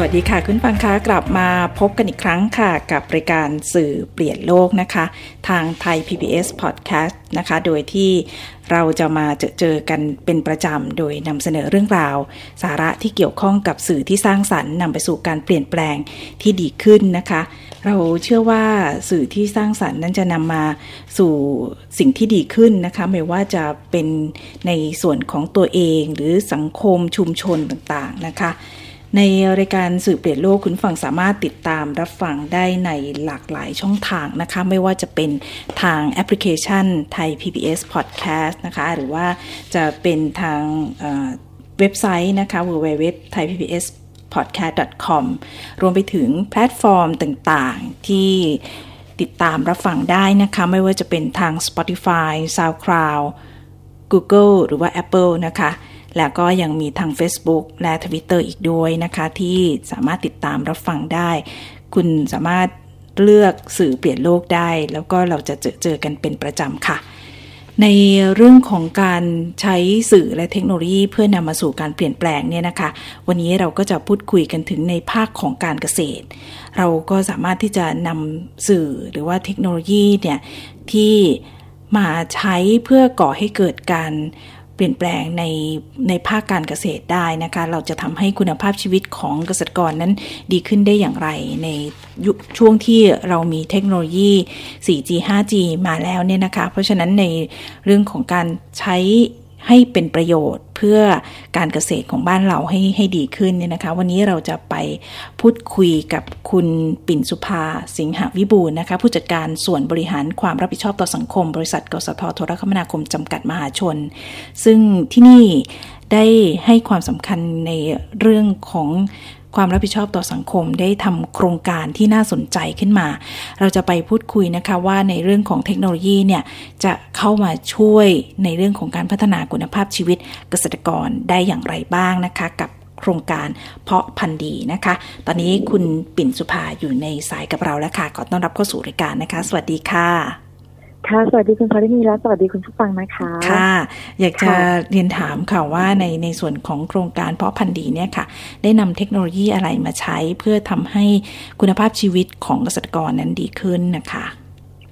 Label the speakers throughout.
Speaker 1: สวัสดีค่ะคุณฟังคะกลับมาพบกันอีกครั้งค่ะ กับรายการสื่อเปลี่ยนโลกนะคะ ทางไทย PBS Podcast นะคะ โดยที่เราจะมาเจอเจอกันเป็นประจำ โดยนำเสนอเรื่องราว สาระที่เกี่ยวข้องกับสื่อที่สร้างสรรค์นำไปสู่การเปลี่ยนแปลงที่ดีขึ้นนะคะ เราเชื่อว่าสื่อที่สร้างสรรค์นั้นจะนำมาสู่สิ่งที่ดีขึ้นนะคะ ไม่ว่าจะเป็นในส่วนของตัวเองหรือสังคมชุมชนต่างๆนะคะ ในรายการสื่อเปลี่ยนโลกคุณฟังสามารถติดตามรับฟังได้ในหลากหลายช่องทางนะคะ ไม่ว่าจะเป็นทางแอปพลิเคชันไทย PBS Podcast นะคะ หรือว่าจะเป็นทางเว็บไซต์นะคะ www thai pbs podcast.com รวมไปถึงแพลตฟอร์มต่างๆ ที่ติดตามรับฟังได้นะคะ ไม่ว่าจะเป็นทาง Spotify, SoundCloud, Google หรือว่า Apple นะคะ แล้วก็ยังมีทาง Facebook และ Twitter อีกด้วยนะคะ ที่สามารถติดตามรับฟังได้ คุณสามารถเลือกสื่อเปลี่ยนโลกได้ แล้วก็เราจะเจอเจอกันเป็นประจำค่ะ ในเรื่องของการใช้สื่อและเทคโนโลยีเพื่อนำมาสู่การเปลี่ยนแปลงเนี่ยนะคะ วันนี้เราก็จะพูดคุยกันถึงในภาคของการเกษตร เราก็สามารถที่จะนำสื่อหรือว่าเทคโนโลยีเนี่ยที่มาใช้เพื่อก่อให้เกิดการ เปลี่ยนแปลงในในภาคการเกษตรได้นะคะ เราจะทำให้คุณภาพชีวิตของเกษตรกรนั้นดีขึ้นได้อย่างไรในยุคช่วงที่เรามีเทคโนโลยี 4G 5G มาแล้วเนี่ยนะคะ เพราะฉะนั้นในเรื่องของการใช้ ให้เป็นประโยชน์เพื่อการเกษตรของบ้านเราให้ให้ดีขึ้นเนี่ยนะคะ วันนี้เราจะไปพูดคุยกับคุณปิ่นสุภาสิงหวิบูลนะคะ ผู้จัดการส่วนบริหารความรับผิดชอบต่อสังคม บริษัทกสทโทรคมนาคมจำกัดมหาชน ซึ่งที่นี่ได้ให้ความสำคัญในเรื่องของ ความรับผิดชอบต่อสังคมได้ทำโครงการที่น่าสนใจขึ้นมา เราจะไปพูดคุยนะคะว่าในเรื่องของเทคโนโลยีเนี่ยจะเข้ามาช่วยในเรื่องของการพัฒนาคุณภาพชีวิตเกษตรกรได้อย่างไรบ้างนะคะกับโครงการเพาะพันธุ์ดีนะคะ ตอนนี้คุณปิ่นสุภาอยู่ในสายกับเราแล้วค่ะขอต้อนรับเข้าสู่รายการนะคะ สวัสดีค่ะ
Speaker 2: ค่ะสวัสดีคุณพอดีมีและสวัสดีคุณผู้ฟังนะคะ
Speaker 1: ค่ะ อยากจะเรียนถามค่ะว่าในในส่วนของโครงการเพาะพันธุ์ดีเนี่ยค่ะ ได้นำเทคโนโลยีอะไรมาใช้เพื่อทำให้คุณภาพชีวิตของเกษตรกรนั้นดีขึ้นนะคะ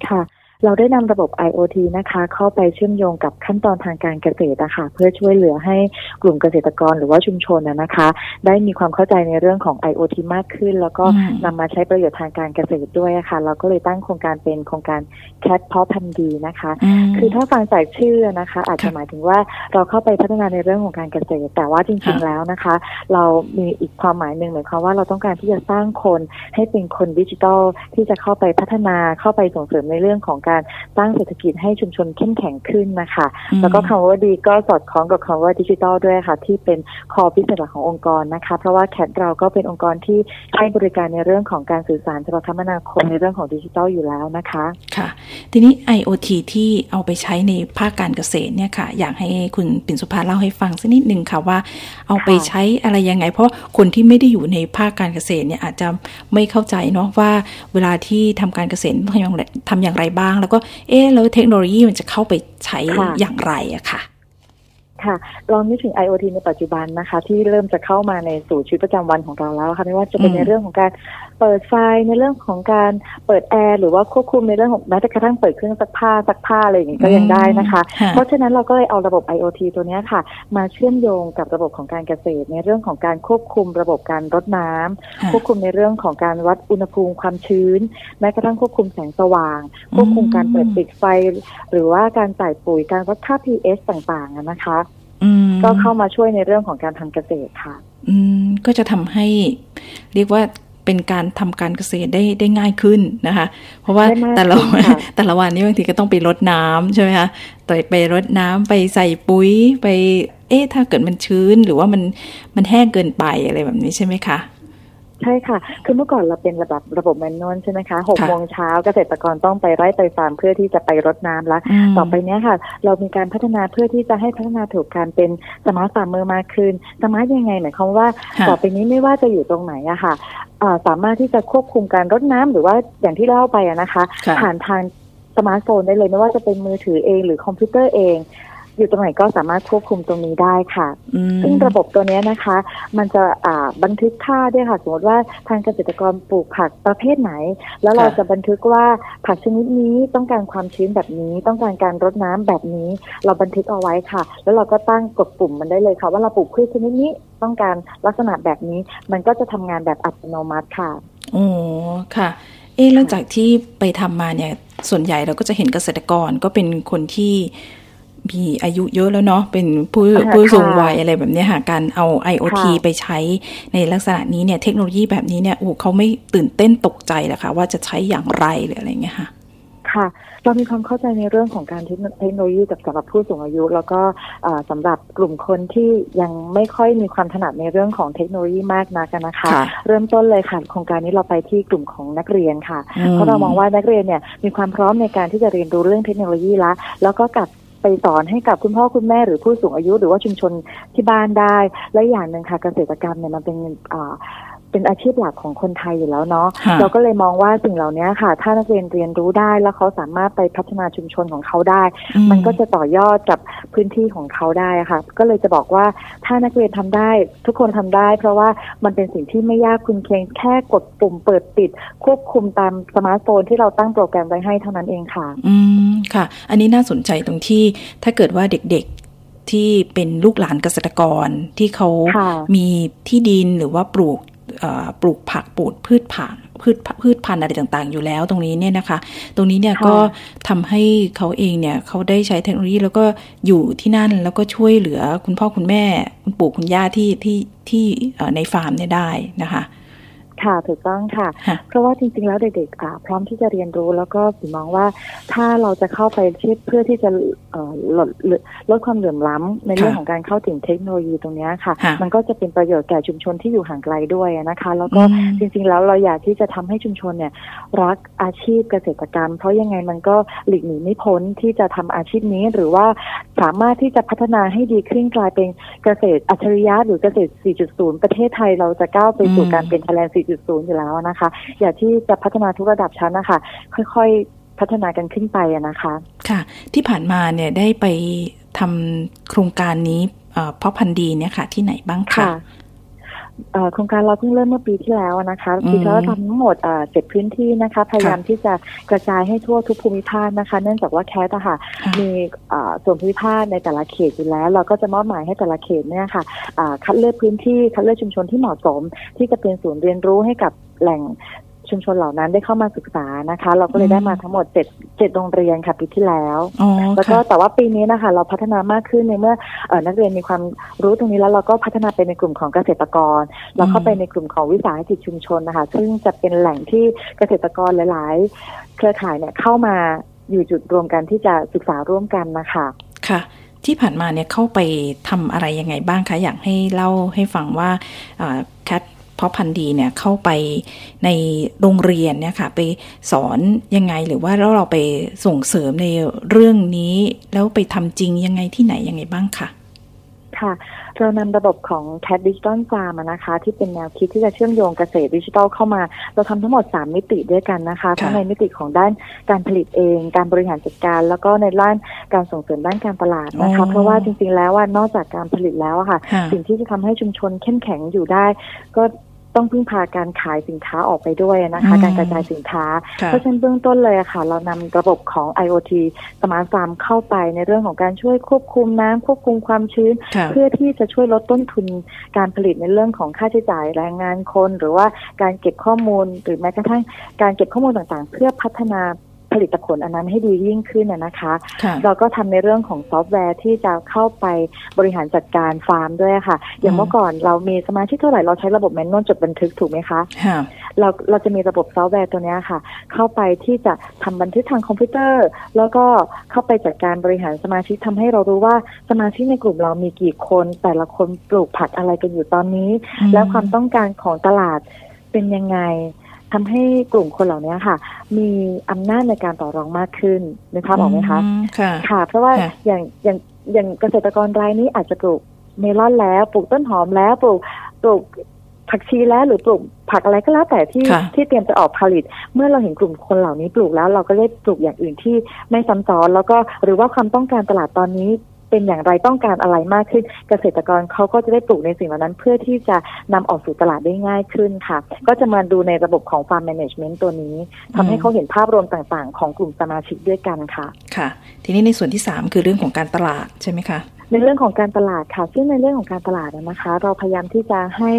Speaker 2: ค่ะ เราได้นำระบบ IoT นะคะ เข้าไปเชื่อมโยงกับขั้นตอนทางการเกษตรนะคะเพื่อช่วยเหลือให้กลุ่มเกษตรกรหรือว่าชุมชนนะคะ ได้มีความเข้าใจในเรื่องของ IoT มากขึ้น แล้วก็นำมาใช้ประโยชน์ทางการเกษตรด้วยะคะ่ะ เราก็เลยตั้งโครงการเป็นโครงการแคทพอพันดีนะคะ คือถ้าฟังจากชื่อนะคะ อาจจะหมายถึงว่าเราเข้าไปพัฒนาในเรื่องของการเกษตร แต่ว่าจริง ๆ แล้วนะคะ เรามีอีกความหมายหนึ่งหมายความว่าเราต้องการที่จะสร้างคนให้เป็นคนดิจิทัลที่จะเข้าไปพัฒนาเข้าไปส่งเสริมในเรื่องของการสร้างเศรษฐกิจให้ชุมชนเข้มแข็งขึ้นนะคะ แล้วก็คำว่าดีก็สอดคล้องกับคำว่าดิจิทัลด้วยค่ะ ที่เป็นคอพิเศษหลักขององค์กรนะคะ เพราะว่าแคทเราก็เป็นองค์กรที่ให้บริการในเรื่องของการสื่อสารโทรคมนาคมในเรื่องของดิจิทัลอยู่แล้วนะคะ
Speaker 1: ค่ะ ทีนี้ IoT ที่เอาไปใช้ในภาคการเกษตรเนี่ยค่ะ อยากให้คุณปิ่นสุภาเล่าให้ฟังสักนิดนึงค่ะว่า เอาไปใช้อะไรยังไง เพราะคนที่ไม่ได้อยู่ในภาคการเกษตรเนี่ยอาจจะไม่เข้าใจเนาะว่าเวลาที่ทำการเกษตรทำอย่างไรทำอย่างไรบ้างแล้วก็เอ๊แล้วเทคโนโลยีมันจะเข้าไปใช้อย่างไรอะค่ะ
Speaker 2: ค่ะลองนึกถึง IoT ในปัจจุบันนะคะ ที่เริ่มจะเข้ามาในสู่ชีวิตประจำวันของเราแล้วค่ะไม่ว่าจะเป็นในเรื่องของการ เปิดไฟในเรื่องของการเปิดแอร์หรือว่าควบคุมในเรื่องของแม้แต่กระทั่งเปิดเครื่องซักผ้าซักผ้าอะไรอย่างนี้ก็ยังได้นะคะ เพราะฉะนั้นเราก็เลยเอาระบบ IoT ตัวนี้ค่ะ มาเชื่อมโยงกับระบบของการเกษตร ในเรื่องของการควบคุมระบบการรดน้ำควบคุมในเรื่องของการวัดอุณหภูมิความชื้น แม้กระทั่งควบคุมแสงสว่าง ควบคุมการเปิดปิดไฟ หรือว่าการใส่ปุ๋ยการวัดค่า pH ต่างๆนะคะก็เข้ามาช่วยในเรื่องของการทำเกษตรค่ะ
Speaker 1: อืมก็จะทำให้เรียกว่า เป็นการทำการเกษตรได้ได้ง่ายขึ้นนะคะ เพราะว่าแต่ละวันแต่ละวันนี้บางทีก็ต้องไปรดน้ำใช่ไหมคะต่อยไปรดน้ำไปใส่ปุ๋ยไป เอ๊ะถ้าเกิดมันชื้นหรือว่ามันมันแห้งเกินไปอะไรแบบนี้ใช่ไหมคะ
Speaker 2: ใช่ค่ะ คือเมื่อก่อนเราเป็นระบบระบบ manual ใช่ไหมคะหกโมงเช้าเกษตรกรต้องไปไร่ไปฟาร์มเพื่อที่จะไปรดน้ำแล้วต่อไปเนี้ยค่ะ เรามีการพัฒนาเพื่อที่จะให้พัฒนาสู่การเป็น smart farmer มากขึ้น smart ยังไงหมายความว่า
Speaker 1: ค่ะ
Speaker 2: ต่อไปนี้ไม่ว่าจะอยู่ตรงไหนอะค่ะเอ่อ สามารถที่จะควบคุมการรดน้ำหรือว่าอย่างที่เล่าไปอะนะคะ
Speaker 1: ค่ะ
Speaker 2: ผ่านทางสมาร์ทโฟนได้เลยไม่ว่าจะเป็นมือถือเองหรือคอมพิวเตอร์เอง อยู่ตรงไหนก็สามารถควบคุมตรงนี้ได้ค่ะ
Speaker 1: อืม
Speaker 2: ซึ่งระบบตัวเนี้ยนะคะ มันจะอ่าบันทึกค่าด้วยค่ะสมมติว่าทางเกษตรกรปลูกผักประเภทไหน แล้วเรา
Speaker 1: ค่ะ
Speaker 2: จะบันทึกว่าผักชนิดนี้ต้องการความชื้นแบบนี้ ต้องการการรดน้ำแบบนี้ เราบันทึกเอาไว้ค่ะ แล้วเราก็ตั้งกดปุ่มมันได้เลยค่ะ ว่าเราปลูกพืชชนิดนี้ต้องการลักษณะแบบนี้ มันก็จะทำงานแบบอัตโนมัติค่ะ
Speaker 1: โอ้ค่ะ เอ๊ะหลังจากที่ไปทำมาเนี่ยส่วนใหญ่เราก็จะเห็นเกษตรกรก็เป็นคนที่ มีอายุเยอะแล้วเนาะเป็นผู้
Speaker 2: อ่า
Speaker 1: ผู้สูง
Speaker 2: ค่ะ
Speaker 1: วัยอะไรแบบเนี้ยค่ะการเอา IoT
Speaker 2: ค่ะ
Speaker 1: ไปใช้ในลักษณะนี้เนี่ยเทคโนโลยีแบบนี้เนี่ยโอ้เขาไม่ตื่นเต้นตกใจเหรอคะว่าจะใช้อย่างไรหรืออะไรเงี้ยค่ะ
Speaker 2: ค่ะเรามีความเข้าใจในเรื่องของการเทคโนเทคโนโลยีกับสำหรับผู้สูงอายุ แล้วก็เอ่อสำหรับกลุ่มคนที่ยังไม่ค่อยมีความถนัดในเรื่องของเทคโนโลยีมากนักนะคะ
Speaker 1: ค่ะ
Speaker 2: เริ่มต้นเลยค่ะโครงการนี้เราไปที่กลุ่มของนักเรียนค่ะ
Speaker 1: อืม
Speaker 2: เพราะเรามองว่านักเรียนเนี่ยมีความพร้อมในการที่จะเรียนรู้เรื่องเทคโนโลยีละแล้วก็กลับ ไปสอนให้กับคุณพ่อคุณแม่หรือผู้สูงอายุ หรือว่าชุมชนที่บ้านได้ และอย่างหนึ่งค่ะเกษตรกรรมเนี่ยมันเป็นอ่า เป็นอาชีพหลักของคนไทยอยู่แล้วเนาะ
Speaker 1: ค่ะ
Speaker 2: เราก็เลยมองว่าสิ่งเหล่านี้ค่ะ ถ้านักเรียนเรียนรู้ได้แล้วเขาสามารถไปพัฒนาชุมชนของเขาได้
Speaker 1: อื
Speaker 2: มันก็จะต่อยอดกับพื้นที่ของเขาได้อะค่ะ ก็เลยจะบอกว่าถ้านักเรียนทำได้ ทุกคนทำได้ เพราะว่ามันเป็นสิ่งที่ไม่ยากคุณเพียงแค่กดปุ่มเปิดปิด ควบคุมตามสมาร์ทโฟนที่เราตั้งโปรแกรมไว้ให้เท่านั้นเองค่ะ
Speaker 1: อืมค่ะ อันนี้น่าสนใจตรงที่ถ้าเกิดว่าเด็กๆที่เป็นลูกหลานเกษตรกรที่เขา
Speaker 2: ค่ะ
Speaker 1: มีที่ดินหรือว่าปลูกเอ่อ ปลูกผักปลูกพืชผักพืชพืชพันธุ์อะไรต่างๆ อยู่แล้วตรงนี้เนี่ยนะคะ ตรงนี้เนี่ย
Speaker 2: ค่ะ
Speaker 1: ก็ทำให้เขาเองเนี่ยเขาได้ใช้เทคโนโลยีแล้วก็อยู่ที่นั่นแล้วก็ช่วยเหลือคุณพ่อคุณแม่ คุณปู่คุณย่าที่ที่ที่เอ่อในฟาร์มเนี่ยได้นะคะ
Speaker 2: ค่ะถูกต้องค่ะ
Speaker 1: ค่ะ
Speaker 2: เพราะว่าจริง ๆ แล้วเด็กๆอ่าพร้อมที่จะเรียนรู้แล้วก็ผมมองว่าถ้าเราจะเข้าไปที่เพื่อที่จะเอ่อลดลดลดความเหลื่อมล้ำในเรื่อง
Speaker 1: ค่ะ
Speaker 2: ของการเข้าถึงเทคโนโลยีตรงเนี้ยค่ะ
Speaker 1: ค่ะ
Speaker 2: มันก็จะเป็นประโยชน์แก่ชุมชนที่อยู่ห่างไกลด้วยนะคะ แล้วก็
Speaker 1: อืม
Speaker 2: จริง ๆ แล้วเราอยากที่จะทำให้ชุมชนเนี่ยรักอาชีพเกษตรกรรม เพราะยังไงมันก็หลีกหนีไม่พ้นที่จะทำอาชีพนี้หรือว่าสามารถที่จะพัฒนาให้ดีขึ้นกลายเป็นเกษตรอัจฉริยะหรือเกษตร 4.0 ประเทศไทยเราจะก้าวไปสู่
Speaker 1: อืม
Speaker 2: การเป็น Thailand 4.0 อยู่แล้วนะคะ อยากที่จะพัฒนาทุกระดับชั้นนะคะ ค่อยๆพัฒนากันขึ้นไปอะนะคะ
Speaker 1: ค่ะ ที่ผ่านมาเนี่ยได้ไปทำโครงการนี้เอ่อเพาะพันธุ์ดีเนี่ยค่ะ ที่ไหนบ้างคะ
Speaker 2: ค่ะเอ่อ โครงการเราเพิ่งเริ่มเมื่อปีที่แล้วนะคะ
Speaker 1: อืม
Speaker 2: ปีที่แล้วทำทั้งหมดเอ่อเจ็ดพื้นที่นะคะ พยายามที่จะกระจายให้ทั่วทุกภูมิภาคนะคะ เนื่องจากว่าแคสอะค่ะ
Speaker 1: ค่ะ
Speaker 2: มีเอ่อส่วนภูมิภาคในแต่ละเขตอยู่แล้ว เราก็จะมอบหมายให้แต่ละเขตเนี่ยค่ะอ่าคัดเลือกพื้นที่คัดเลือกชุมชนที่เหมาะสม ที่จะเป็นศูนย์เรียนรู้ให้กับแหล่ง ชุมชนเหล่านั้นได้เข้ามาศึกษานะคะ เราก็เลยได้มาทั้งหมดเจ็ดเจ็ดโรงเรียนค่ะปีที่แล้ว
Speaker 1: อ๋อ
Speaker 2: แล้วก็
Speaker 1: ค่ะ
Speaker 2: แต่ว่าปีนี้นะคะ เราพัฒนามากขึ้นในเมื่อเออนักเรียนมีความรู้ตรงนี้แล้วเราก็พัฒนาไปในกลุ่มของเกษตรกร เราเข้าไปในกลุ่มของวิสาหกิจชุมชนนะคะ ซึ่งจะเป็นแหล่งที่เกษตรกรหลาย ๆ เครือข่ายเนี่ยเข้ามาอยู่จุดรวมกันที่จะศึกษาร่วมกันนะคะ
Speaker 1: ค่ะที่ผ่านมาเนี่ยเข้าไปทำอะไรยังไงบ้างคะ อยากให้เล่าให้ฟังว่าแคทเพาะพันธุ์ดีเนี่ยเข้าไปในโรงเรียนเนี่ยค่ะไปสอนยังไงหรือว่าแล้วเราไปส่งเสริมในเรื่องนี้ แล้วไปทำจริงยังไงที่ไหนยังไงบ้างคะ
Speaker 2: ค่ะเรานำระบบของ Cat Digital Farm อะนะคะที่เป็นแนวคิดที่จะเชื่อมโยงเกษตรดิจิทัลเข้ามา เราทำทั้งหมด 3 มิติด้วยกันนะคะทั้งในมิติของด้านการผลิตเอง การบริหารจัดการ แล้วก็ในด้านการส่งเสริมด้านการตลาดนะคะ
Speaker 1: อ๋อ
Speaker 2: เพราะว่าจริงๆแล้วว่านอกจากการผลิตแล้วอะค่ะ
Speaker 1: ค่ะ
Speaker 2: สิ่งที่จะทำให้ชุมชนเข้มแข็งอยู่ได้ ก็ ต้องพึ่งพาการขายสินค้าออกไปด้วยนะคะ
Speaker 1: อืม
Speaker 2: การกระจายสินค้า
Speaker 1: ค่ะ
Speaker 2: เพราะฉะนั้นเบื้องต้นเลยอะค่ะ เรานำระบบของ IoT Smart Farm เข้าไปในเรื่องของการช่วยควบคุมน้ำควบคุมความชื้น
Speaker 1: ค่ะ
Speaker 2: เพื่อที่จะช่วยลดต้นทุนการผลิตในเรื่องของค่าใช้จ่ายแรงงานคน หรือว่าการเก็บข้อมูลหรือแม้กระทั่งการเก็บข้อมูลต่างๆ เพื่อพัฒนา ผลิตผลอันนั้นให้ดียิ่งขึ้นนะนะคะ
Speaker 1: ค่ะ
Speaker 2: เราก็ทำในเรื่องของซอฟต์แวร์ที่จะเข้าไปบริหารจัดการฟาร์มด้วยค่ะ อย่างเมื่อก่อนเรามีสมาชิกเท่าไหร่เราใช้ระบบ manual จดบันทึกถูกไหมคะ
Speaker 1: ค่ะ
Speaker 2: เราเราจะมีระบบซอฟต์แวร์ตัวเนี้ยค่ะ เข้าไปที่จะทำบันทึกทางคอมพิวเตอร์ แล้วก็เข้าไปจัดการบริหารสมาชิกทำให้เรารู้ว่าสมาชิกในกลุ่มเรามีกี่คน แต่ละคนปลูกผักอะไรกันอยู่ตอนนี้
Speaker 1: อืม
Speaker 2: แล้วความต้องการของตลาดเป็นยังไง ทำให้กลุ่มคนเหล่านี้ค่ะ มีอำนาจในการต่อรองมากขึ้นนึกภาพออกไหมคะ
Speaker 1: ค่ะ
Speaker 2: ค่ะ เพราะว่าอย่างอย่างอย่างเกษตรกรรายนี้อาจจะปลูกเมลอนแล้วปลูกต้นหอมแล้วปลูกปลูกผักชีแล้วหรือปลูกผักอะไรก็แล้วแต่ที่ที่เตรียมจะออกผลิต เมื่อเราเห็นกลุ่มคนเหล่านี้ปลูกแล้ว เราก็ได้ปลูกอย่างอื่นที่ไม่ซ้ำซ้อนแล้วก็หรือว่าความต้องการตลาดตอนนี้ เป็นอย่างไรต้องการอะไรมากขึ้น เกษตรกรเขาก็จะได้ปลูกในสิ่งเหล่านั้น เพื่อที่จะนำออกสู่ตลาดได้ง่ายขึ้นค่ะ ก็จะมาดูในระบบของ Farm Management ตัวนี้ทำให้เขาเห็นภาพรวมต่างๆ ของกลุ่มสมาชิกด้วยกันค่ะ
Speaker 1: ค่ะ ทีนี้ในส่วนที่ 3 คือเรื่องของการตลาดใช่ไหมคะ
Speaker 2: ในเรื่องของการตลาดค่ะ ซึ่งในเรื่องของการตลาดนะคะ เราพยายามที่จะให้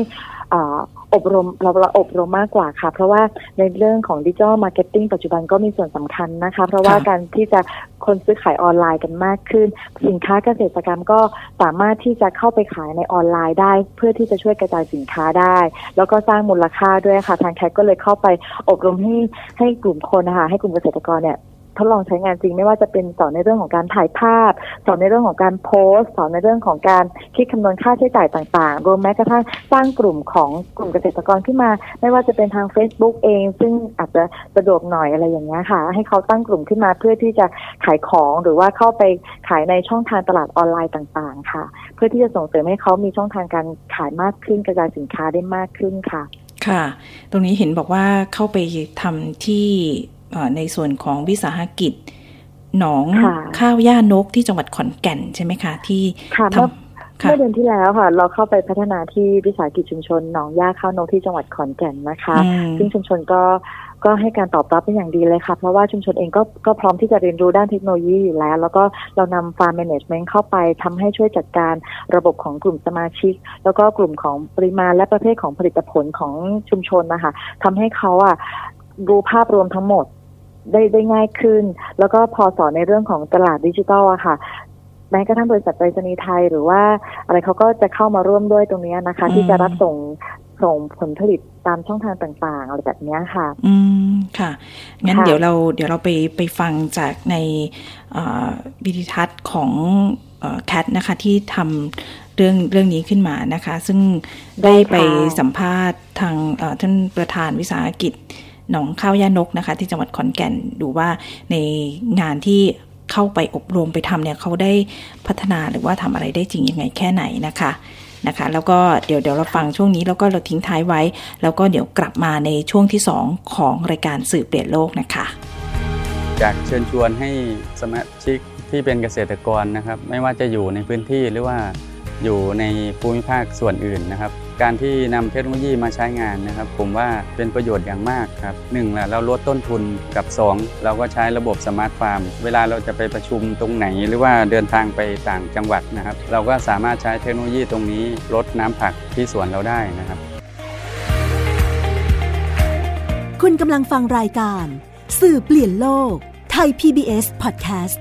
Speaker 2: อบรมเราเราอบรมมากกว่าค่ะ เพราะว่าในเรื่องของ digital marketing ปัจจุบันก็มีส่วนสำคัญนะคะ เพราะว่าการที่จะคนซื้อขายออนไลน์กันมากขึ้น สินค้าเกษตรกรรมก็สามารถที่จะเข้าไปขายในออนไลน์ได้ เพื่อที่จะช่วยกระจายสินค้าได้ แล้วก็สร้างมูลค่าด้วยค่ะ ทาง CAT ก็เลยเข้าไปอบรมให้ให้กลุ่มคนนะคะให้กลุ่มเกษตรกรเนี่ย ทดลองใช้งานจริง ไม่ว่าจะเป็นสอนในเรื่องของการถ่ายภาพ สอนในเรื่องของการโพสต์สอนในเรื่องของการคิดคำนวณค่าใช้จ่ายต่างๆ รวมแม้กระทั่งสร้างกลุ่มของกลุ่มเกษตรกรขึ้นมา ไม่ว่าจะเป็นทาง Facebook เอง ซึ่งอาจจะสะดวกหน่อยอะไรอย่างเงี้ยค่ะ ให้เขาตั้งกลุ่มขึ้นมาเพื่อที่จะขายของหรือว่าเข้าไปขายในช่องทางตลาดออนไลน์ต่างๆ ค่ะ เพื่อที่จะส่งเสริมให้เขามีช่องทางการขายมากขึ้นกระจายสินค้าได้มากขึ้นค่ะ
Speaker 1: ค่ะ ตรงนี้เห็นบอกว่าเข้าไปทำที่ ในส่วนของวิสาหกิจ หนองข้าวย่านกที่จังหวัดขอนแก่นใช่ไหมคะ ที่
Speaker 2: ทำเมื่อเดือนที่แล้วค่ะ เราเข้าไปพัฒนาที่วิสาหกิจชุมชนหนองย่าข้าวนกที่จังหวัดขอนแก่นนะคะ ซึ่งชุมชนก็ก็ให้การตอบรับเป็นอย่างดีเลยค่ะ เพราะว่าชุมชนเองก็ก็พร้อมที่จะเรียนรู้ด้านเทคโนโลยีอยู่แล้ว แล้วก็เรานำฟาร์มแมネจเมนต์เข้าไปทำให้ช่วยจัดการระบบของกลุ่มสมาชิก แล้วก็กลุ่มของปริมาณและประเภทของผลิตผลของชุมชนนะคะทำให้เขาอะรู้ภาพรวมทั้งหมด ได้ได้ง่ายขึ้น แล้วก็พอสอนในเรื่องของตลาดดิจิทัลอะค่ะแม้กระทั่งบริษัทไปรษณีย์ไทยหรือว่าอะไรเขาก็จะเข้ามาร่วมด้วยตรงนี้นะคะ ที่จะรับส่งส่งผลผลิตตามช่องทางต่าง ๆ อะไรแบบนี้ค่ะ
Speaker 1: อืม ค่ะ งั้นเดี๋ยวเราเดี๋ยวเราไปไปฟังจากในวิดีทัศน์ของแคทนะคะ ที่ทำเรื่องเรื่องนี้ขึ้นมานะคะ ซึ่งได้ไปสัมภาษณ์ทางท่านประธานวิสาหกิจ หนองข้าวยานกนะคะ ที่จังหวัดขอนแก่นดูว่าในงานที่เข้าไปอบรมไปทำเนี่ยเขาได้พัฒนาหรือว่าทำอะไรได้จริงยังไงแค่ไหนนะคะนะคะ แล้วก็เดี๋ยวเดี๋ยวเราฟังช่วงนี้แล้วก็เราทิ้งท้ายไว้ แล้วก็เดี๋ยวกลับมาในช่วงที่ 2 ของรายการสื่อเปลี่ยนโลกนะคะ
Speaker 3: อยากเชิญชวนให้สมาชิกที่เป็นเกษตรกรนะครับ ไม่ว่าจะอยู่ในพื้นที่หรือว่า อยู่ในภูมิภาคส่วนอื่นนะครับ การที่นำเทคโนโลยีมาใช้งานนะครับ ผมว่าเป็นประโยชน์อย่างมากครับหนึ่งละเราลดต้นทุนกับ 2 เราก็ใช้ระบบสมาร์ทฟาร์ม เวลาเราจะไปประชุมตรงไหน หรือว่าเดินทางไปต่างจังหวัดนะครับ เราก็สามารถใช้เทคโนโลยีตรงนี้ลดน้ำผักที่สวนเราได้นะครับ
Speaker 4: คุณกำลังฟังรายการ สื่อเปลี่ยนโลกไทย PBS Podcast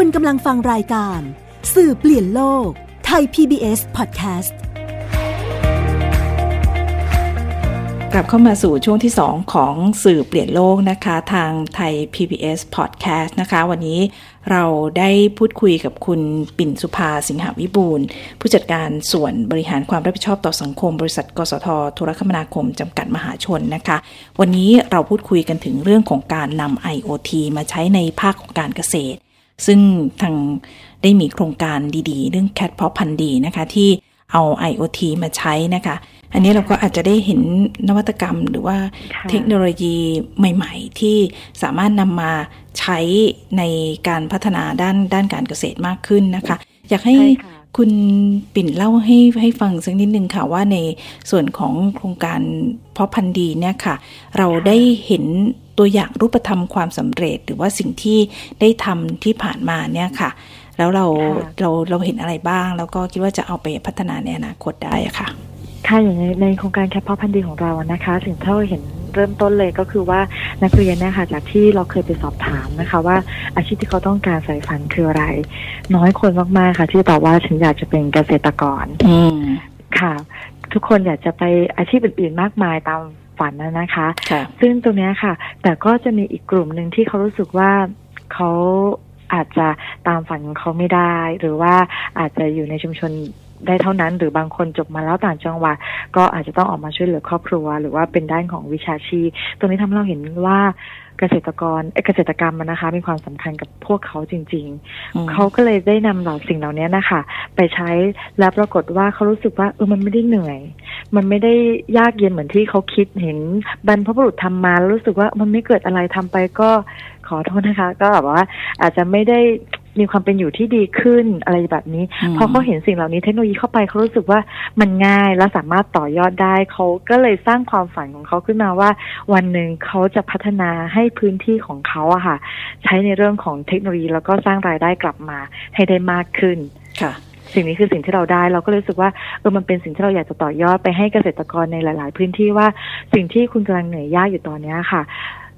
Speaker 4: คุณกำลังฟังรายการ สื่อเปลี่ยนโลก ไทย PBS Podcast
Speaker 1: กลับเข้ามาสู่ช่วงที่ 2 ของสื่อเปลี่ยนโลกนะคะ ทางไทย PBS Podcast นะคะ วันนี้เราได้พูดคุยกับคุณปิ่นสุภาสิงหาวิบูลผู้จัดการส่วนบริหารความรับผิดชอบต่อสังคม บริษัท กสทโทรคมนาคม จำกัดมหาชนนะคะ วันนี้เราพูดคุยกันถึงเรื่องของการนำ IoT มาใช้ในภาคของการเกษตร ซึ่งทางได้มีโครงการดีๆ เรื่องแคทพอพันดีนะคะ ที่เอา IoT มาใช้นะคะ อันนี้เราก็อาจจะได้เห็นนวัตกรรมหรือว่าเทคโนโลยีใหม่ ๆ ที่สามารถนำมาใช้ในการพัฒนาด้านด้านการเกษตรมากขึ้นนะคะ อยากให้คุณปิ่นเล่าให้ให้ฟังสักนิดนึงค่ะว่าในส่วนของโครงการเพาะพันธุ์ดีเนี่ยค่ะ เราได้เห็น ตัวอย่างรูปธรรมความสำเร็จ หรือว่าสิ่งที่ได้ทำที่ผ่านมาเนี่ยค่ะ แล้วเรา
Speaker 2: ค่ะ
Speaker 1: เราเราเห็นอะไรบ้าง แล้วก็คิดว่าจะเอาไปพัฒนาในอนาคตได้อะค่ะ
Speaker 2: ค่ะอย่างในในโครงการแคปเพาะพันธุ์ดีของเรานะคะสิ่งที่เราเห็นเริ่มต้นเลยก็คือว่านักเรียนเนะคะจากที่เราเคยไปสอบถามนะคะ ว่าอาชีพที่เขาต้องการใฝ่ฝันคืออะไร น้อยคนมากๆค่ะ ที่ตอบว่าฉันอยากจะเป็นเกษตรกร
Speaker 1: อืม
Speaker 2: ค่ะ ทุกคนอยากจะไปอาชีพอื่นๆมากมายตาม ฝันนะนะคะ
Speaker 1: ค่ะ
Speaker 2: ซึ่งตรงเนี้ยค่ะ แต่ก็จะมีอีกกลุ่มหนึ่งที่เขารู้สึกว่าเขาอาจจะตามฝันของเขาไม่ได้ หรือว่าอาจจะอยู่ในชุมชนได้เท่านั้น หรือบางคนจบมาแล้วต่างจังหวัดก็อาจจะต้องออกมาช่วยเหลือครอบครัว หรือว่าเป็นด้านของวิชาชีพตรงนี้ทำให้เราเห็นว่า เกษตรกรเอ้ยเกษตรกรรมมันนะคะ มีความสำคัญกับพวกเขาจริงๆ
Speaker 1: อืม
Speaker 2: เขาก็เลยได้นำเหล่าสิ่งเหล่านี้นะคะ ไปใช้แล้วปรากฏว่าเขารู้สึกว่าเออมันไม่ได้เหนื่อย มันไม่ได้ยากเย็นเหมือนที่เขาคิดเห็นบรรพบุรุษทำมาแล้วรู้สึกว่ามันไม่เกิดอะไรทำไปก็ขอโทษนะคะ ก็แบบว่าอาจจะไม่ได้ มีความเป็นอยู่ที่ดีขึ้นอะไรแบบนี้
Speaker 1: อืม
Speaker 2: พอเขาเห็นสิ่งเหล่านี้เทคโนโลยีเข้าไปเขารู้สึกว่ามันง่ายและสามารถต่อยอดได้เขาก็เลยสร้างความฝันของเขาขึ้นมาว่า วันหนึ่งเขาจะพัฒนาให้พื้นที่ของเขาอะค่ะ ใช้ในเรื่องของเทคโนโลยี แล้วก็สร้างรายได้กลับมาให้ได้มากขึ้น
Speaker 1: ค่ะ
Speaker 2: สิ่งนี้คือสิ่งที่เราได้เราก็เลยรู้สึกว่าเออมันเป็นสิ่งที่เราอยากจะต่อยอดไปให้เกษตรกรในหลาย ๆ พื้นที่ว่าสิ่งที่คุณกำลังเหนื่อยยากอยู่ตอนเนี้ยค่ะ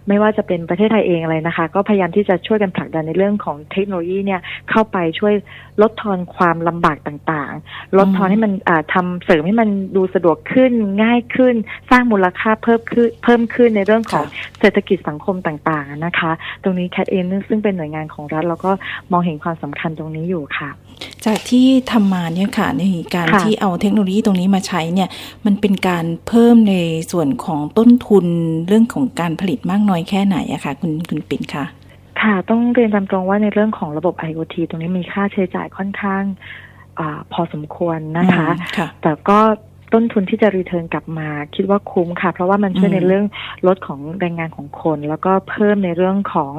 Speaker 2: ไม่ว่าจะเป็นประเทศไทยเองอะไรนะคะ ก็พยายามที่จะช่วยกันผลักดันในเรื่องของเทคโนโลยีเนี่ยเข้าไปช่วยลดทอนความลำบากต่างๆ ลดทอนให้มันอ่าทำเสริมให้มันดูสะดวกขึ้นง่ายขึ้น สร้างมูลค่าเพิ่มขึ้นเพิ่มขึ้นในเรื่องของเศรษฐกิจสังคมต่างๆนะคะ ตรงนี้แคทเองซึ่งเป็นหน่วยงานของรัฐเราก็มองเห็นความสำคัญตรงนี้อยู่ค่ะ
Speaker 1: จากที่ทำมาเนี่ยค่ะในการ
Speaker 2: ค่ะ
Speaker 1: ที่เอาเทคโนโลยีตรงนี้มาใช้เนี่ย มันเป็นการเพิ่มในส่วนของต้นทุนเรื่องของการผลิตมากน้อยแค่ไหนอะค่ะคุณคุณปิ่นคะ
Speaker 2: ค่ะ ต้องเรียนตามตรงว่าในเรื่องของระบบ IoT ตรงนี้มีค่าใช้จ่ายค่อนข้างอาพอสมควรนะคะ
Speaker 1: อืมค่ะ
Speaker 2: แต่ก็ ต้นทุนที่จะรีเทิร์นกลับมาคิดว่าคุ้มค่ะ เพราะว่ามันช่วย
Speaker 1: อืม
Speaker 2: ในเรื่องลดของแรงงานของคน แล้วก็เพิ่มในเรื่องของ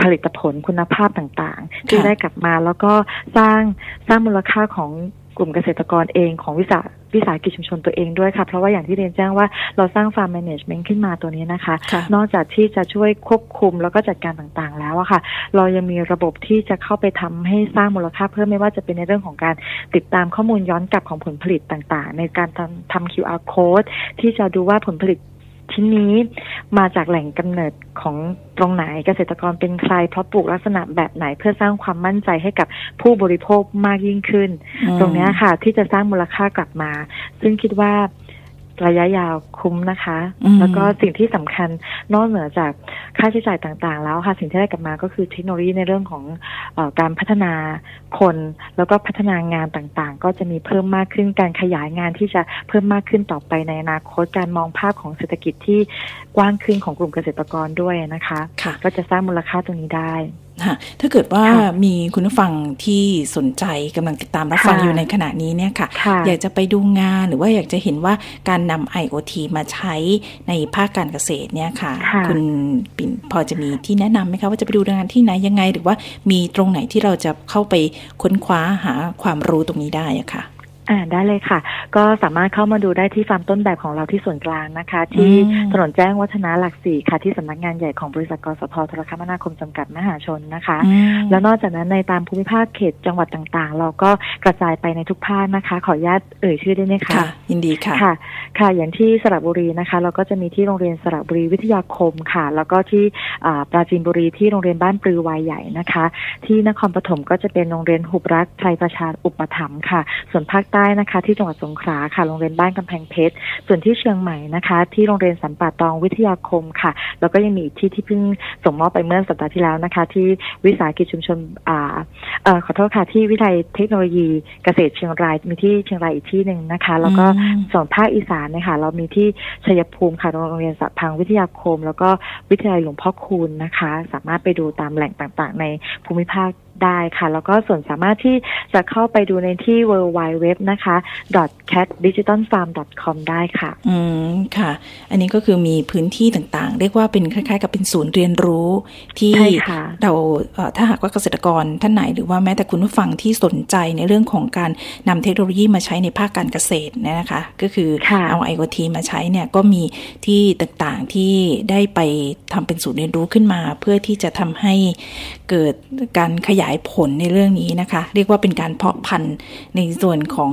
Speaker 2: ผลิตผลคุณภาพต่างๆ ที่ได้กลับมาแล้วก็สร้างสร้างมูลค่าของ กลุ่มเกษตรกรเองของวิสาวิสาหกิจชุมชนตัวเองด้วยค่ะ เพราะว่าอย่างที่เรียนแจ้งว่าเราสร้างฟาร์มแมネจเมนต์ขึ้นมาตัวนี้นะคะ
Speaker 1: ค่ะ
Speaker 2: นอกจากที่จะช่วยควบคุมแล้วก็จัดการต่างๆ แล้วอะค่ะ เรายังมีระบบที่จะเข้าไปทำให้สร้างมูลค่าเพิ่มไม่ว่าจะเป็นในเรื่องของการติดตามข้อมูลย้อนกลับของผลผลิตต่างๆ ในการทำทำ QR code ที่จะดูว่าผลผลิต ชิ้นนี้มาจากแหล่งกำเนิดของตรงไหนเกษตรกรเป็นใคร เพราะปลูกลักษณะแบบไหนเพื่อสร้างความมั่นใจให้กับผู้บริโภคมากยิ่งขึ้น
Speaker 1: อืม
Speaker 2: ตรงเนี้ยค่ะ ที่จะสร้างมูลค่ากลับมา ซึ่งคิดว่าระยะยาวคุ้มนะคะ
Speaker 1: อืม
Speaker 2: แล้วก็สิ่งที่สำคัญนอกเหนือจากค่าใช้จ่ายต่างๆ แล้วค่ะ สิ่งที่ได้กลับมาก็คือเทคโนโลยีในเรื่องของเออ การพัฒนาคนแล้วก็พัฒนางานต่างๆ ก็จะมีเพิ่มมากขึ้นการขยายงานที่จะเพิ่มมากขึ้นต่อไปในอนาคตการมองภาพของเศรษฐกิจที่กว้างขึ้นของกลุ่มเกษตรกรด้วยนะคะ
Speaker 1: ค่ะ
Speaker 2: ก็จะสร้างมูลค่าตรงนี้ได้
Speaker 1: ค่ะถ้าเกิดว่า
Speaker 2: ค่ะ
Speaker 1: มีคุณผู้ฟังที่สนใจกำลังติดตามรับฟัง
Speaker 2: ค่ะ
Speaker 1: อยู่ในขณะนี้เนี่ยค่ะ
Speaker 2: ค่ะ
Speaker 1: อยากจะไปดูงานหรือว่าอยากจะเห็นว่าการนำ IoT มาใช้ในภาคการเกษตรเนี่ยค่ะ
Speaker 2: ค่ะ
Speaker 1: ณปิ่นพอจะมีที่แนะนำไหมคะว่าจะไปดูงานที่ไหนยังไง หรือว่ามีตรงไหนที่เราจะเข้าไปค้นคว้าหาความรู้ตรงนี้ได้อะค่ะ
Speaker 2: อ่าได้เลยค่ะ ก็สามารถเข้ามาดูได้ที่ฟาร์มต้นแบบของเราที่ส่วนกลางนะคะ ที่
Speaker 1: อืม
Speaker 2: ถนนแจ้งวัฒนาหลักสี่ค่ะ ที่สำนักงานใหญ่ของบริษัทกสทโทรคมนาคมจำกัดมหาชนนะคะ
Speaker 1: อืม
Speaker 2: แล้วนอกจากนั้นในตามภูมิภาคเขตจังหวัดต่างๆ เราก็กระจายไปในทุกภาคนะคะ ขออนุญาตเอ่ยชื่อได้ไหมคะ
Speaker 1: ค่ะ ยินดีค่ะ
Speaker 2: ค่ะ ค่ะ อย่างที่สระบุรีนะคะ เราก็จะมีที่โรงเรียนสระบุรีวิทยาคมค่ะ แล้วก็ที่อ่าปราจีนบุรีที่โรงเรียนบ้านปลือวายใหญ่นะคะ ที่นครปฐมก็จะเป็นโรงเรียนหุบรักไทยประชาอุปถัมภ์ค่ะ ส่วนภาคใต้นะคะ ที่จังหวัดสงขลาค่ะ โรงเรียนบ้านกำแพงเพชร ส่วนที่เชียงใหม่นะคะ ที่โรงเรียนสันป่าตองวิทยาคมค่ะ แล้วก็ยังมีอีกที่ที่เพิ่งส่งมอบไปเมื่อสัปดาห์ที่แล้วนะคะ ที่วิสาหกิจชุมชนอ่าเอ่อขอโทษค่ะที่วิทยาลัยเทคโนโลยีเกษตรเชียงรายมีที่เชียงรายอีกที่หนึ่งนะคะ แล้วก็
Speaker 1: อืม
Speaker 2: ส่วนภาคอีสานเนี่ยค่ะเรามีที่ชัยภูมิค่ะโรงเรียนสัพังวิทยาคม แล้วก็วิทยาลัยหลวงพ่อคูณนะคะ สามารถไปดูตามแหล่งต่างๆ ในภูมิภาค ได้ค่ะ แล้วก็ส่วนสามารถที่จะเข้าไปดูในที่ w w w นะคะ catdigitalfarm.com ได้ค่ะ
Speaker 1: อืม ค่ะ อันนี้ก็คือมีพื้นที่ต่างๆ เรียกว่าเป็นคล้าย ๆ กับเป็นศูนย์เรียนรู้ที่
Speaker 2: ใช่ค่ะ
Speaker 1: เราเอ่อถ้าหากว่าเกษตรกรท่านไหนหรือว่าแม้แต่คุณผู้ฟังที่สนใจในเรื่องของการนำเทคโนโลยีมาใช้ในภาคการเกษตรเนี่ยนะคะ ก็คือ
Speaker 2: ค่ะ
Speaker 1: เอา IoT มาใช้เนี่ยก็มีที่ต่างๆที่ได้ไปทำเป็นศูนย์เรียนรู้ขึ้นมา เพื่อที่จะทำให้เกิดการขยายผลในเรื่องนี้นะคะ เรียกว่าเป็นการเพาะพันธุ์ในส่วนของ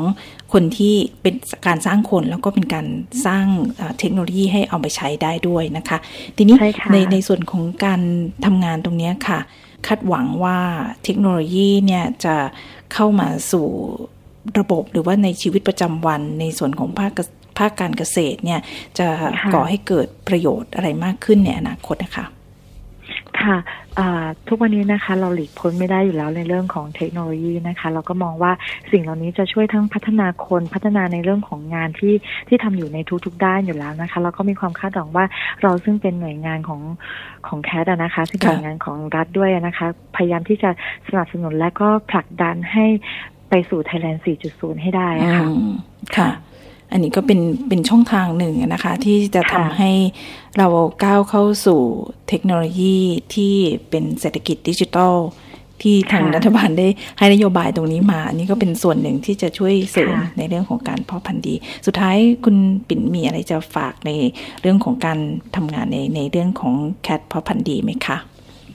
Speaker 1: คนที่เป็นการสร้างคนแล้วก็เป็นการสร้างเอ่อเทคโนโลยีให้เอาไปใช้ได้ด้วยนะคะ ทีนี้
Speaker 2: ใช่ค่ะ
Speaker 1: ในในส่วนของการทำงานตรงเนี้ยค่ะ คาดหวังว่าเทคโนโลยีเนี่ยจะเข้ามาสู่ระบบหรือว่าในชีวิตประจำวันในส่วนของภาคเกษภาคการเกษตรเนี่ยจะ
Speaker 2: ค่ะ
Speaker 1: ก่อให้เกิดประโยชน์อะไรมากขึ้นในอนาคตนะคะ
Speaker 2: ค่ะทุกวันนี้นะคะเราหลีกพ้นไม่ได้อยู่แล้วในเรื่องของเทคโนโลยีนะคะ เราก็มองว่าสิ่งเหล่านี้จะช่วยทั้งพัฒนาคนพัฒนาในเรื่องของงานที่ที่ทำอยู่ในทุกๆ ด้านอยู่แล้วนะคะ แล้วก็มีความคาดหวังว่าเราซึ่งเป็นหน่วยงานของของแคดนะคะ ซึ่งเป็นงานของรัฐด้วยนะคะ พยายามที่จะสนับสนุนและก็ผลักดันให้ไปสู่ Thailand 4.0 ให้ได้ะค่ะ
Speaker 1: ค่ะ อันนี้ก็เป็นเป็นช่องทางหนึ่งนะคะ ที่จะ
Speaker 2: ค่ะ
Speaker 1: ทำให้เราก้าวเข้าสู่เทคโนโลยีที่เป็นเศรษฐกิจดิจิทัล ที่ทาง
Speaker 2: ค่ะ
Speaker 1: รัฐบาลได้ให้นโยบายตรงนี้มา อันนี้ก็เป็นส่วนหนึ่งที่จะช่วยเสริม
Speaker 2: ค่ะ
Speaker 1: ในเรื่องของการเพาะพันธุ์ดี สุดท้ายคุณปิ่นมีอะไรจะฝากในเรื่องของการทำงานในในเรื่องของแคทเพาะพันธุ์ดีไหมคะ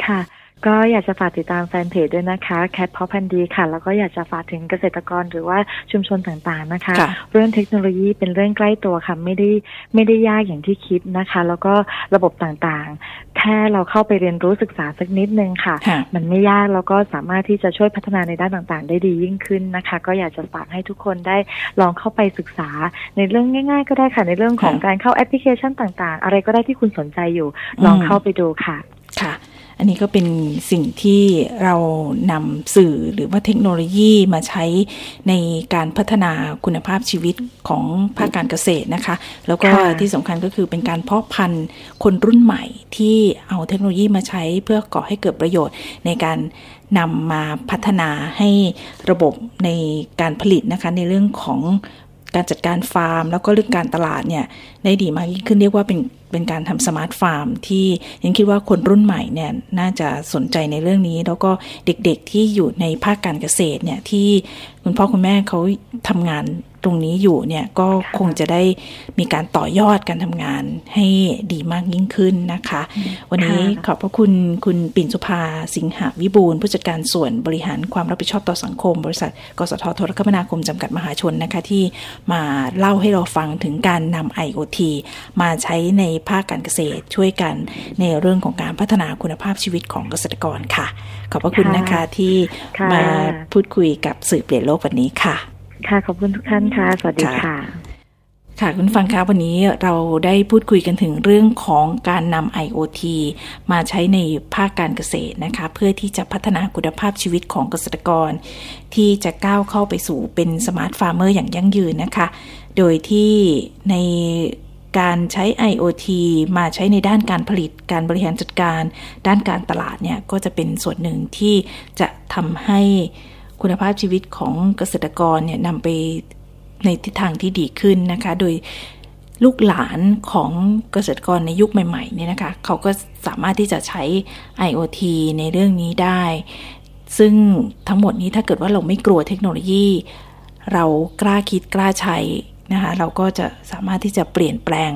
Speaker 2: ค่ะ ก็อยากจะฝากติดตามแฟนเพจด้วยนะคะแคทพอพันดีค่ะ แล้วก็อยากจะฝากถึงเกษตรกรหรือว่าชุมชนต่างๆนะคะ
Speaker 1: ค่ะ
Speaker 2: เรื่องเทคโนโลยีเป็นเรื่องใกล้ตัวค่ะไม่ได้ไม่ได้ยากอย่างที่คิดนะคะ แล้วก็ระบบต่างๆ แค่เราเข้าไปเรียนรู้ศึกษาสักนิดนึงค่ะ
Speaker 1: ค่ะ
Speaker 2: มันไม่ยากแล้วก็สามารถที่จะช่วยพัฒนาในด้านต่างๆ ได้ดียิ่งขึ้นนะคะ ก็อยากจะฝากให้ทุกคนได้ลองเข้าไปศึกษาในเรื่องง่าย ๆ ก็ได้ค่ะในเรื่องของ
Speaker 1: ค่ะ
Speaker 2: การเข้าแอปพลิเคชันต่าง ๆ อะไรก็ได้ที่คุณสนใจอยู่ลอง
Speaker 1: อืม
Speaker 2: เข้าไปดูค่ะ
Speaker 1: ค่ะ อันนี้ก็เป็นสิ่งที่เรานำสื่อหรือว่าเทคโนโลยีมาใช้ในการพัฒนาคุณภาพชีวิตของภาคการเกษตรนะคะ แล้วก็
Speaker 2: ค่ะ
Speaker 1: ที่สำคัญก็คือเป็นการเพาะพันธุ์คนรุ่นใหม่ที่เอาเทคโนโลยีมาใช้เพื่อก่อให้เกิดประโยชน์ในการนำมาพัฒนาให้ระบบในการผลิตนะคะในเรื่องของ การจัดการฟาร์ม แล้วก็เรื่องการตลาดเนี่ยได้ดีมากยิ่งขึ้นเรียกว่าเป็นเป็นการทำสมาร์ทฟาร์มที่ยังคิดว่าคนรุ่นใหม่เนี่ยน่าจะสนใจในเรื่องนี้ แล้วก็เด็กๆที่อยู่ในภาคการเกษตรเนี่ยที่คุณพ่อคุณแม่เขาทำงาน ตรงนี้อยู่เนี่ยก็คงจะได้มีการต่อยอดการทำงานให้ดีมากยิ่งขึ้นนะคะ วันนี้
Speaker 2: ค่ะ
Speaker 1: ขอบพระคุณคุณปิ่นสุภาสิงหาวิบูลย์ผู้จัดการส่วนบริหารความรับผิดชอบต่อสังคม บริษัท กสทโทรคมนาคมจำกัดมหาชนนะคะ ที่มาเล่าให้เราฟังถึงการนำ IoT มาใช้ในภาคการเกษตรช่วยกันในเรื่องของการพัฒนาคุณภาพชีวิตของเกษตรกรค่ะ ขอบพระคุณนะคะที่
Speaker 2: ค่ะ
Speaker 1: มาพูดคุยกับสื่อเปลี่ยนโลกวันนี้ค่ะ
Speaker 2: ค่ะขอบคุณทุกท่านค่ะ สวัสดีค่ะ
Speaker 1: ค่ะคุณผู้ฟังคะวันนี้เราได้พูดคุยกันถึงเรื่องของการนำ IoT มาใช้ในภาคการเกษตรนะคะ เพื่อที่จะพัฒนาคุณภาพชีวิตของเกษตรกร ที่จะก้าวเข้าไปสู่เป็น smart farmer อย่างยั่งยืนนะคะ โดยที่ในการใช้ IoT มาใช้ในด้านการผลิต การบริหารจัดการ ด้านการตลาดเนี่ยก็จะเป็นส่วนหนึ่งที่จะทำให้ คุณภาพชีวิตของเกษตรกรเนี่ยนำไปในทิศทางที่ดีขึ้นนะคะ โดยลูกหลานของเกษตรกรในยุคใหม่ๆเนี่ยนะคะ เขาก็สามารถที่จะใช้ IoT ในเรื่องนี้ได้ ซึ่งทั้งหมดนี้ถ้าเกิดว่าเราไม่กลัวเทคโนโลยี เรากล้าคิดกล้าใช้นะคะ เราก็จะสามารถที่จะเปลี่ยนแปลง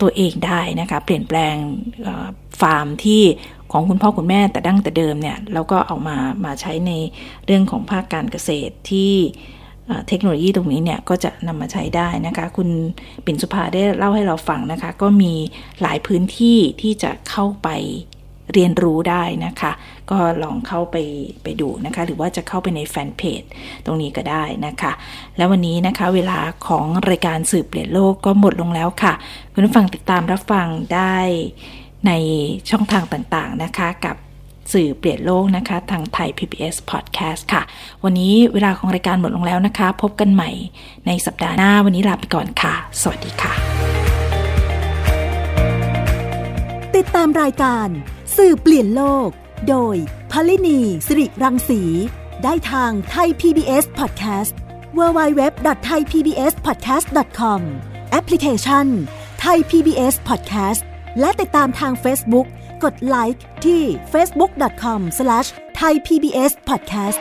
Speaker 1: ตัวเองได้นะคะ เปลี่ยนแปลงฟาร์มที่ ของคุณพ่อคุณแม่แต่ดั้งแต่เดิมเนี่ยแล้วก็เอามามาใช้ในเรื่องของภาคการเกษตรที่เทคโนโลยีตรงนี้เนี่ยก็จะนำมาใช้ได้นะคะ คุณปิ่นสุภาได้เล่าให้เราฟังนะคะ ก็มีหลายพื้นที่ที่จะเข้าไปเรียนรู้ได้นะคะ ก็ลองเข้าไปไปดูนะคะ หรือว่าจะเข้าไปในแฟนเพจตรงนี้ก็ได้นะคะ แล้ววันนี้นะคะเวลาของรายการสืบเปลี่ยนโลกก็หมดลงแล้วค่ะ คุณผู้ฟังติดตามรับฟังได้ ในช่องทางต่างๆนะคะ กับสื่อเปลี่ยนโลกนะคะ ทางไทย PBS Podcast ค่ะ วันนี้เวลาของรายการหมดลงแล้วนะคะ พบกันใหม่ในสัปดาห์หน้าวันนี้ลาไปก่อนค่ะ สวัสดีค่ะ
Speaker 4: ติดตามรายการ สื่อเปลี่ยนโลก โดยพลินีสิริรังสี ได้ทางไทย PBS Podcast www.thaipbspodcast.com แอปพลิเคชัน Thai PBS Podcast และติดตามทาง Facebook กดไลค์ที่ facebook.com/thaipbspodcast